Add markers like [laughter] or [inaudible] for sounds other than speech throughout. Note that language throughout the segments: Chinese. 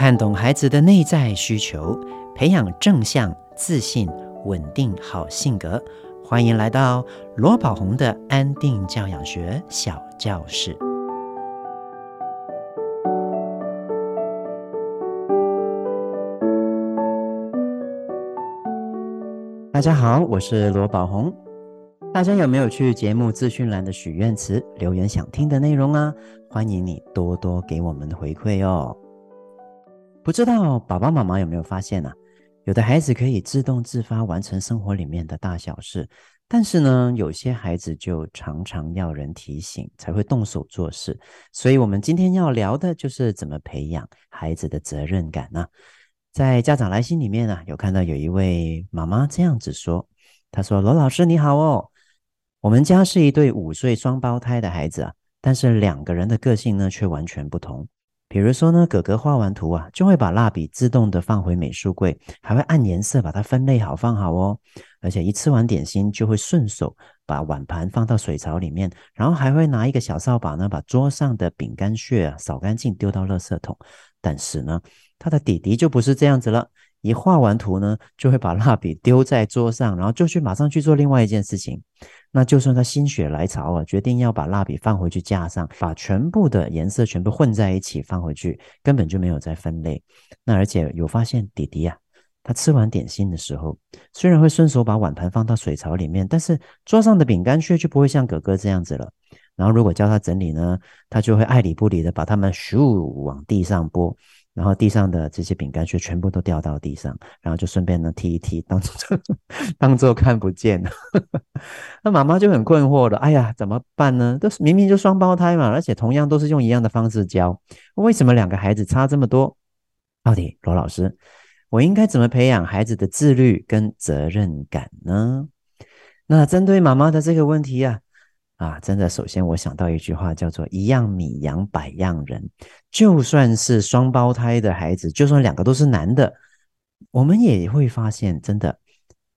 看懂孩子的内在需求，培养正向、自信、稳定好性格。欢迎来到罗宝红的安定教养学小教室。大家好，我是罗宝红。大家有没有去节目资讯栏的许愿池留言想听的内容啊？欢迎你多多给我们回馈哦。不知道爸爸妈妈有没有发现啊？有的孩子可以自动自发完成生活里面的大小事，但是呢，有些孩子就常常要人提醒才会动手做事。所以，我们今天要聊的就是怎么培养孩子的责任感呢？在家长来信里面啊，有看到有一位妈妈这样子说：“她说，罗老师你好哦。”我们家是一对五岁双胞胎的孩子啊，但是两个人的个性呢却完全不同。比如说呢，哥哥画完图啊，就会把蜡笔自动的放回美术柜，还会按颜色把它分类好放好哦。而且一吃完点心就会顺手把碗盘放到水槽里面，然后还会拿一个小扫把呢，把桌上的饼干屑啊扫干净，丢到垃圾桶。但是呢，他的弟弟就不是这样子了。一画完图呢，就会把蜡笔丢在桌上，然后就去马上去做另外一件事情。那就算他心血来潮啊，决定要把蜡笔放回去架上，把全部的颜色全部混在一起放回去，根本就没有再分类。那而且有发现弟弟啊，他吃完点心的时候，虽然会顺手把碗盘放到水槽里面，但是桌上的饼干屑就不会像哥哥这样子了。然后如果叫他整理呢，他就会爱理不理的把它们咻往地上拨。然后地上的这些饼干屑全部都掉到地上，然后就顺便呢踢一踢，当做 [laughs] 当做看不见了。[laughs] 那妈妈就很困惑了，哎呀，怎么办呢？都是明明就双胞胎嘛，而且同样都是用一样的方式教，为什么两个孩子差这么多？到底罗老师，我应该怎么培养孩子的自律跟责任感呢？那针对妈妈的这个问题呀、啊，真的，首先我想到一句话，叫做“一样米养百样人”。就算是双胞胎的孩子，就算两个都是男的，我们也会发现，真的，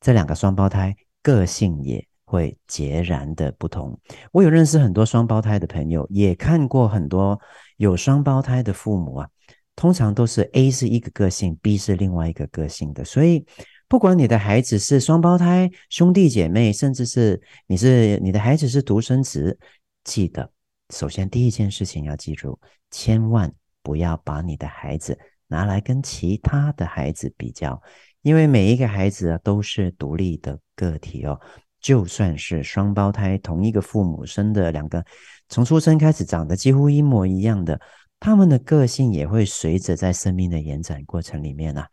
这两个双胞胎个性也会截然的不同。我有认识很多双胞胎的朋友，也看过很多有双胞胎的父母啊，通常都是 A 是一个个性，B 是另外一个个性的，所以。不管你的孩子是双胞胎、兄弟姐妹，甚至是你是你的孩子是独生子，记得首先第一件事情要记住，千万不要把你的孩子拿来跟其他的孩子比较，因为每一个孩子啊都是独立的个体哦。就算是双胞胎，同一个父母生的两个，从出生开始长得几乎一模一样的，他们的个性也会随着在生命的延展过程里面啊。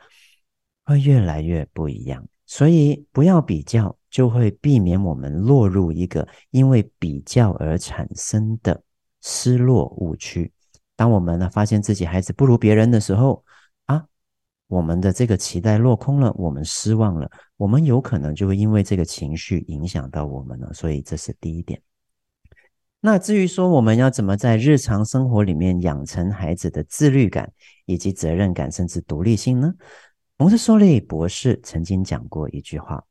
会越来越不一样，所以不要比较，就会避免我们落入一个因为比较而产生的失落误区。当我们呢发现自己孩子不如别人的时候，啊，我们的这个期待落空了，我们失望了，我们有可能就会因为这个情绪影响到我们了。所以这是第一点。那至于说我们要怎么在日常生活里面养成孩子的自律感以及责任感，甚至独立性呢？蒙特梭利博士曾经讲过一句话：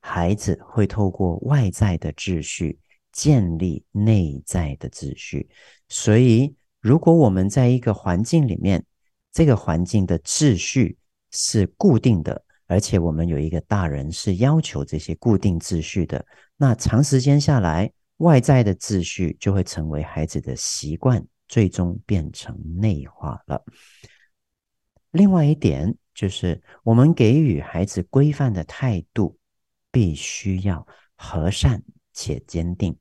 孩子会透过外在的秩序建立内在的秩序。所以，如果我们在一个环境里面，这个环境的秩序是固定的，而且我们有一个大人是要求这些固定秩序的，那长时间下来，外在的秩序就会成为孩子的习惯，最终变成内化了。另外一点。就是我们给予孩子规范的态度，必须要和善且坚定。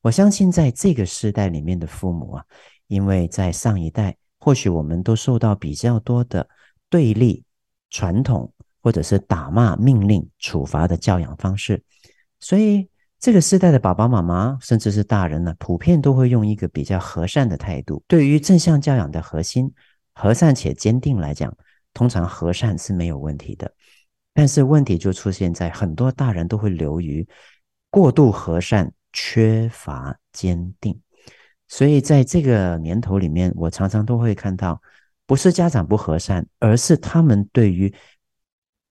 我相信在这个时代里面的父母啊，因为在上一代，或许我们都受到比较多的对立、传统或者是打骂、命令、处罚的教养方式，所以这个时代的爸爸妈妈，甚至是大人呢，普遍都会用一个比较和善的态度。对于正向教养的核心，和善且坚定来讲。通常和善是没有问题的，但是问题就出现在很多大人都会流于过度和善，缺乏坚定。所以在这个年头里面，我常常都会看到，不是家长不和善，而是他们对于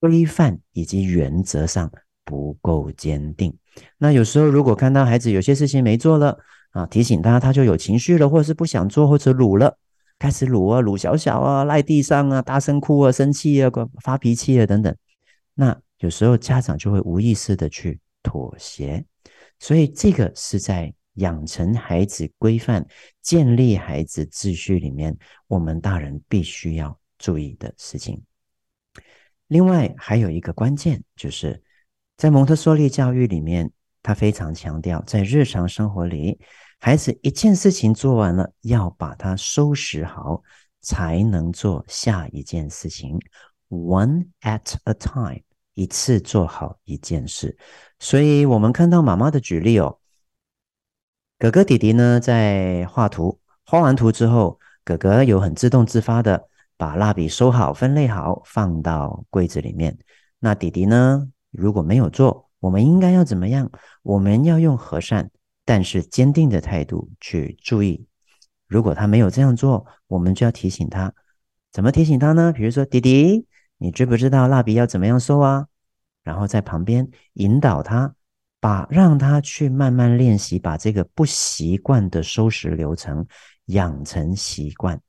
规范以及原则上不够坚定。那有时候如果看到孩子有些事情没做了啊，提醒他，他就有情绪了，或者是不想做，或者鲁了。开始撸啊，撸小小啊，赖地上啊，大声哭啊，生气啊，发脾气啊等等。那有时候家长就会无意识的去妥协，所以这个是在养成孩子规范、建立孩子秩序里面，我们大人必须要注意的事情。另外还有一个关键，就是在蒙特梭利教育里面，他非常强调，在日常生活里，孩子一件事情做完了，要把它收拾好，才能做下一件事情。One at a time，一次做好一件事。所以，我们看到妈妈的举例哦，哥哥弟弟呢在画图，画完图之后，哥哥有很自动自发的。把蜡笔收好、分类好，放到柜子里面。那弟弟呢？如果没有做，我们应该要怎么样？我们要用和善但是坚定的态度去注意。如果他没有这样做，我们就要提醒他。怎么提醒他呢？比如说，弟弟，你知不知道蜡笔要怎么样收啊？然后在旁边引导他，把让他去慢慢练习，把这个不习惯的收拾流程养成习惯。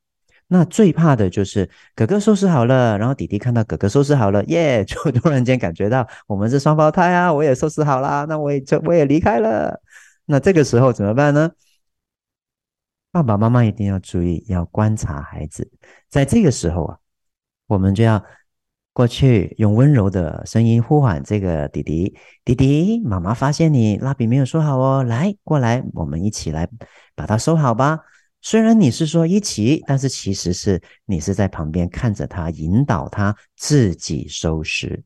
那最怕的就是哥哥收拾好了，然后弟弟看到哥哥收拾好了，耶，就突然间感觉到我们是双胞胎啊，我也收拾好了，那我也就我也离开了。那这个时候怎么办呢？爸爸妈妈一定要注意，要观察孩子。在这个时候啊，我们就要过去用温柔的声音呼唤这个弟弟：“弟弟，妈妈发现你蜡笔没有收好哦，来过来，我们一起来把它收好吧。”虽然你是说一起，但是其实是你是在旁边看着他，引导他自己收拾。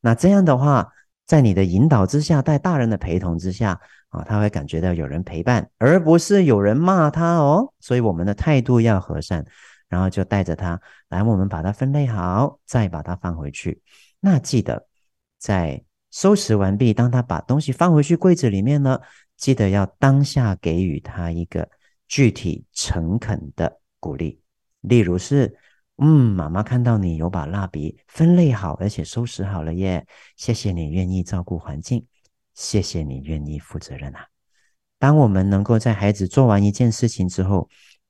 那这样的话，在你的引导之下，在大人的陪同之下啊，他会感觉到有人陪伴，而不是有人骂他哦。所以我们的态度要和善，然后就带着他来，我们把它分类好，再把它放回去。那记得在收拾完毕，当他把东西放回去柜子里面呢，记得要当下给予他一个。具体诚恳的鼓励，例如是，嗯，妈妈看到你有把蜡笔分类好，而且收拾好了耶，谢谢你愿意照顾环境，谢谢你愿意负责任啊。当我们能够在孩子做完一件事情之后，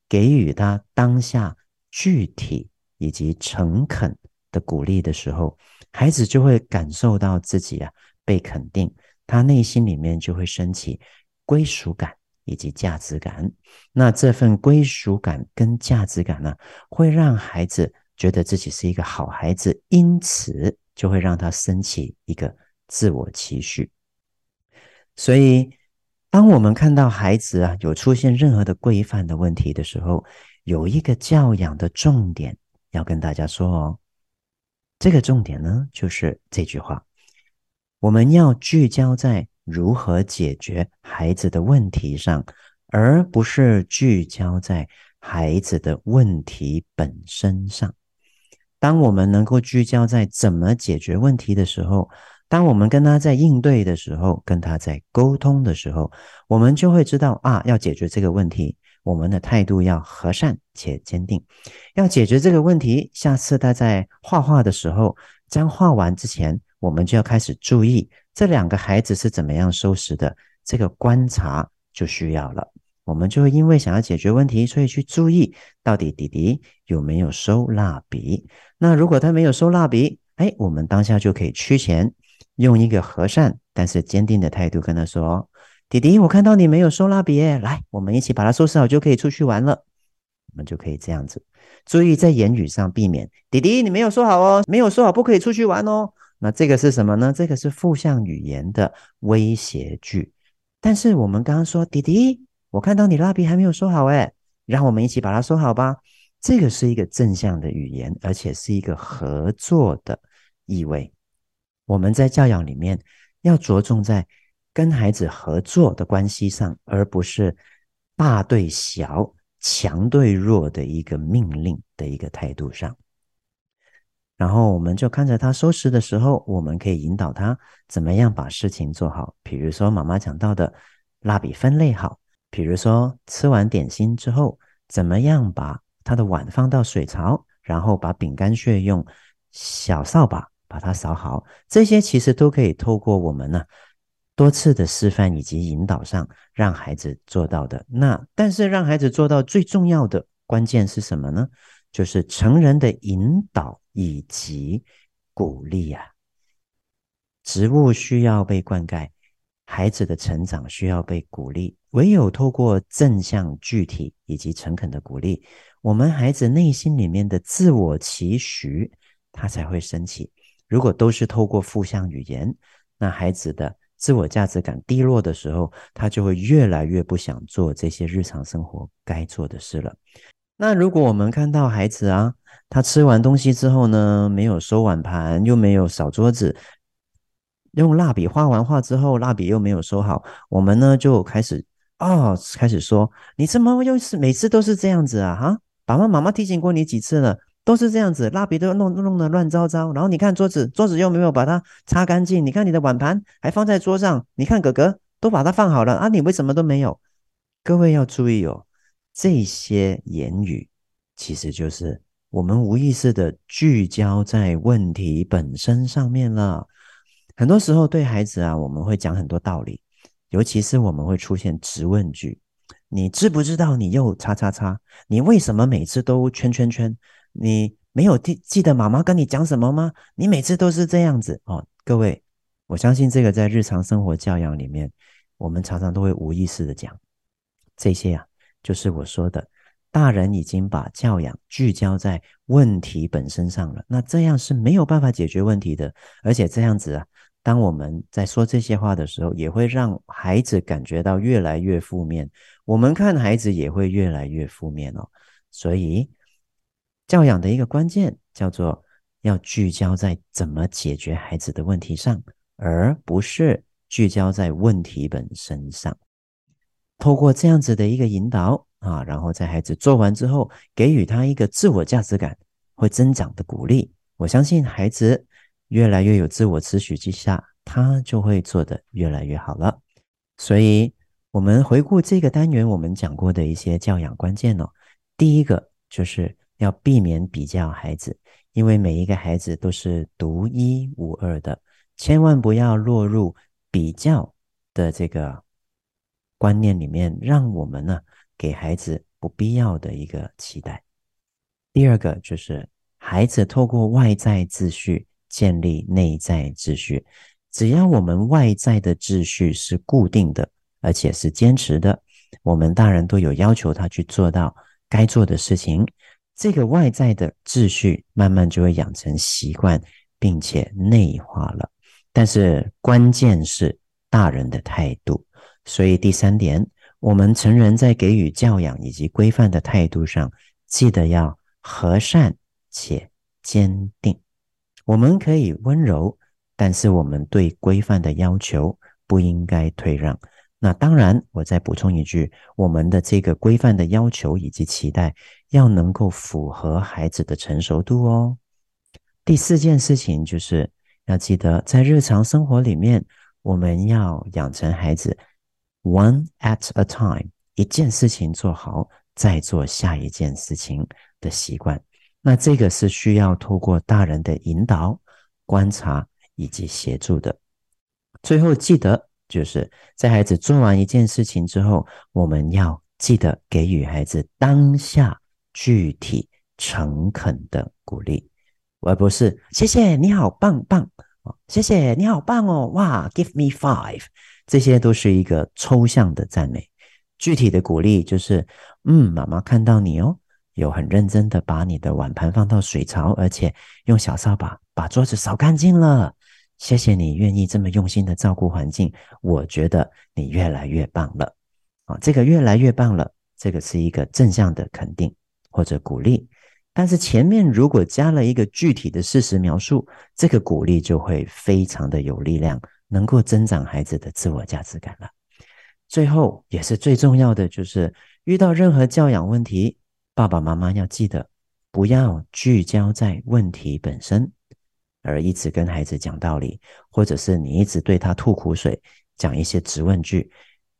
给予他当下具体以及诚恳的鼓励的时候，孩子就会感受到自己啊被肯定，他内心里面就会升起归属感。以及价值感，那这份归属感跟价值感呢，会让孩子觉得自己是一个好孩子，因此就会让他升起一个自我期许。所以，当我们看到孩子啊有出现任何的规范的问题的时候，有一个教养的重点要跟大家说哦。这个重点呢，就是这句话：我们要聚焦在。如何解决孩子的问题上，而不是聚焦在孩子的问题本身上。当我们能够聚焦在怎么解决问题的时候，当我们跟他在应对的时候，跟他在沟通的时候，我们就会知道啊，要解决这个问题，我们的态度要和善且坚定。要解决这个问题，下次他在画画的时候，将画完之前，我们就要开始注意。这两个孩子是怎么样收拾的？这个观察就需要了。我们就会因为想要解决问题，所以去注意到底弟弟有没有收蜡笔。那如果他没有收蜡笔，哎，我们当下就可以趋前，用一个和善但是坚定的态度跟他说：“弟弟，我看到你没有收蜡笔，来，我们一起把它收拾好，就可以出去玩了。”我们就可以这样子，注意在言语上避免：“弟弟，你没有收好哦，没有收好，不可以出去玩哦。”那这个是什么呢？这个是负向语言的威胁句。但是我们刚刚说，弟弟，我看到你蜡笔还没有收好，诶，让我们一起把它收好吧。这个是一个正向的语言，而且是一个合作的意味。我们在教养里面要着重在跟孩子合作的关系上，而不是大对小、强对弱的一个命令的一个态度上。然后我们就看着他收拾的时候，我们可以引导他怎么样把事情做好。比如说妈妈讲到的蜡笔分类好，比如说吃完点心之后，怎么样把他的碗放到水槽，然后把饼干屑用小扫把把它扫好。这些其实都可以透过我们呢多次的示范以及引导上，让孩子做到的。那但是让孩子做到最重要的关键是什么呢？就是成人的引导以及鼓励啊。植物需要被灌溉，孩子的成长需要被鼓励。唯有透过正向、具体以及诚恳的鼓励，我们孩子内心里面的自我期许，他才会升起。如果都是透过负向语言，那孩子的自我价值感低落的时候，他就会越来越不想做这些日常生活该做的事了。那如果我们看到孩子啊，他吃完东西之后呢，没有收碗盘，又没有扫桌子，用蜡笔画完画之后，蜡笔又没有收好，我们呢就开始。哦，开始说，你怎么又是每次都是这样子啊？哈，爸爸妈妈提醒过你几次了，都是这样子，蜡笔都弄弄得乱糟糟。然后你看桌子，桌子又没有把它擦干净。你看你的碗盘还放在桌上，你看哥哥都把它放好了啊，你为什么都没有？各位要注意哦，这些言语其实就是我们无意识的聚焦在问题本身上面了。很多时候对孩子啊，我们会讲很多道理。尤其是我们会出现质问句，你知不知道你又叉叉叉？你为什么每次都圈圈圈？你没有记记得妈妈跟你讲什么吗？你每次都是这样子哦。各位，我相信这个在日常生活教养里面，我们常常都会无意识的讲这些啊，就是我说的，大人已经把教养聚焦在问题本身上了，那这样是没有办法解决问题的，而且这样子啊。当我们在说这些话的时候，也会让孩子感觉到越来越负面。我们看孩子也会越来越负面哦。所以，教养的一个关键叫做要聚焦在怎么解决孩子的问题上，而不是聚焦在问题本身上。透过这样子的一个引导啊，然后在孩子做完之后，给予他一个自我价值感会增长的鼓励。我相信孩子。越来越有自我持续之下，他就会做得越来越好了。所以，我们回顾这个单元，我们讲过的一些教养关键哦。第一个就是要避免比较孩子，因为每一个孩子都是独一无二的，千万不要落入比较的这个观念里面，让我们呢给孩子不必要的一个期待。第二个就是孩子透过外在秩序。建立内在秩序，只要我们外在的秩序是固定的，而且是坚持的，我们大人都有要求他去做到该做的事情。这个外在的秩序慢慢就会养成习惯，并且内化了。但是关键是大人的态度。所以第三点，我们成人在给予教养以及规范的态度上，记得要和善且坚定。我们可以温柔，但是我们对规范的要求不应该退让。那当然，我再补充一句，我们的这个规范的要求以及期待要能够符合孩子的成熟度哦。第四件事情就是要记得，在日常生活里面，我们要养成孩子 one at a time，一件事情做好，再做下一件事情的习惯。那这个是需要透过大人的引导、观察以及协助的。最后记得，就是在孩子做完一件事情之后，我们要记得给予孩子当下具体、诚恳的鼓励，而不是“谢谢你好棒棒”，“谢谢你好棒哦”，哇，“Give me five”，这些都是一个抽象的赞美。具体的鼓励就是：“嗯，妈妈看到你哦。”有很认真的把你的碗盘放到水槽，而且用小扫把把桌子扫干净了。谢谢你愿意这么用心的照顾环境，我觉得你越来越棒了。啊，这个越来越棒了，这个是一个正向的肯定或者鼓励。但是前面如果加了一个具体的事实描述，这个鼓励就会非常的有力量，能够增长孩子的自我价值感了。最后也是最重要的，就是遇到任何教养问题。爸爸妈妈要记得，不要聚焦在问题本身，而一直跟孩子讲道理，或者是你一直对他吐苦水，讲一些质问句，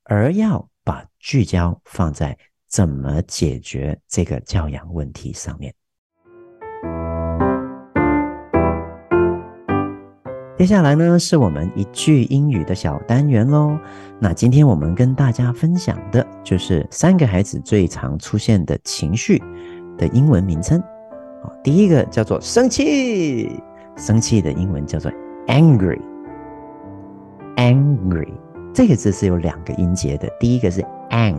而要把聚焦放在怎么解决这个教养问题上面。接下来呢，是我们一句英语的小单元喽。那今天我们跟大家分享的就是三个孩子最常出现的情绪的英文名称。第一个叫做生气，生气的英文叫做 angry。angry 这个字是有两个音节的，第一个是 ang，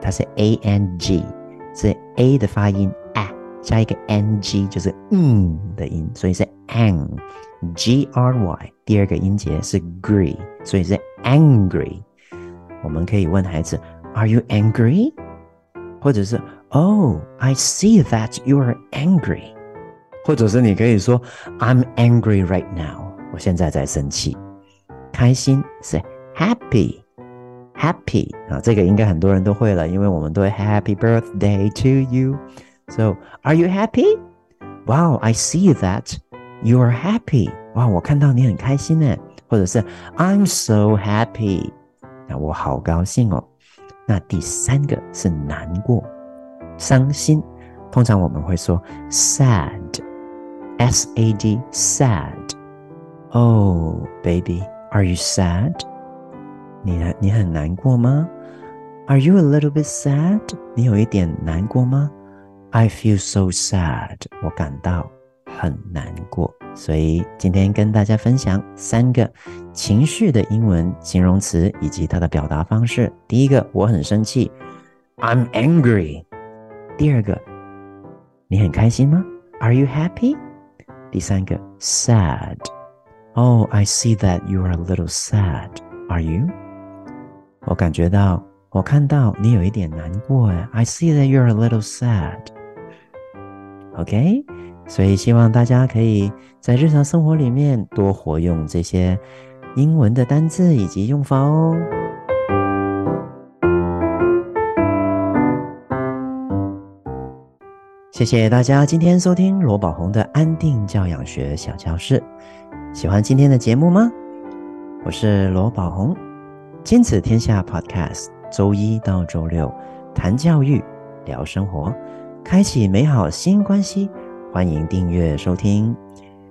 它是 a n g，是 a 的发音 a，、啊，加一个 n g 就是嗯的音，所以是 ang，g r y。第二个音节是 gry，所以是 angry。我们可以问孩子，Are you angry？或者是 Oh, I see that you are angry。或者是你可以说 I'm angry right now。我现在在生气。开心是 happy，happy 啊，这个应该很多人都会了，因为我们都会 Happy birthday to you。 So, are you happy? Wow, I see that you are happy。哇，我看到你很开心呢。或者是 I'm so happy。那我好高兴哦。那第三个是难过。伤心，通常我们会说 sad，s a d sad。Oh baby, are you sad？你你很难过吗？Are you a little bit sad？你有一点难过吗 ？I feel so sad。我感到很难过。所以今天跟大家分享三个情绪的英文形容词以及它的表达方式。第一个，我很生气，I'm angry。第二个，你很开心吗？Are you happy？第三个，sad。Oh, I see that you are a little sad. Are you？我感觉到，我看到你有一点难过哎。I see that you are a little sad. OK，所以希望大家可以在日常生活里面多活用这些英文的单字以及用法哦。谢谢大家今天收听罗宝红的安定教养学小教室。喜欢今天的节目吗？我是罗宝红，亲子天下 Podcast，周一到周六谈教育、聊生活，开启美好新关系。欢迎订阅收听。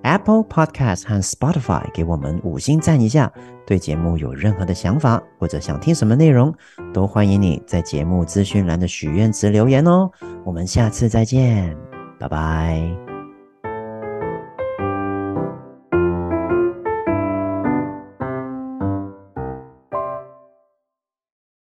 Apple Podcast 和 Spotify 给我们五星赞一下。对节目有任何的想法或者想听什么内容，都欢迎你在节目资讯栏的许愿池留言哦。我们下次再见，拜拜。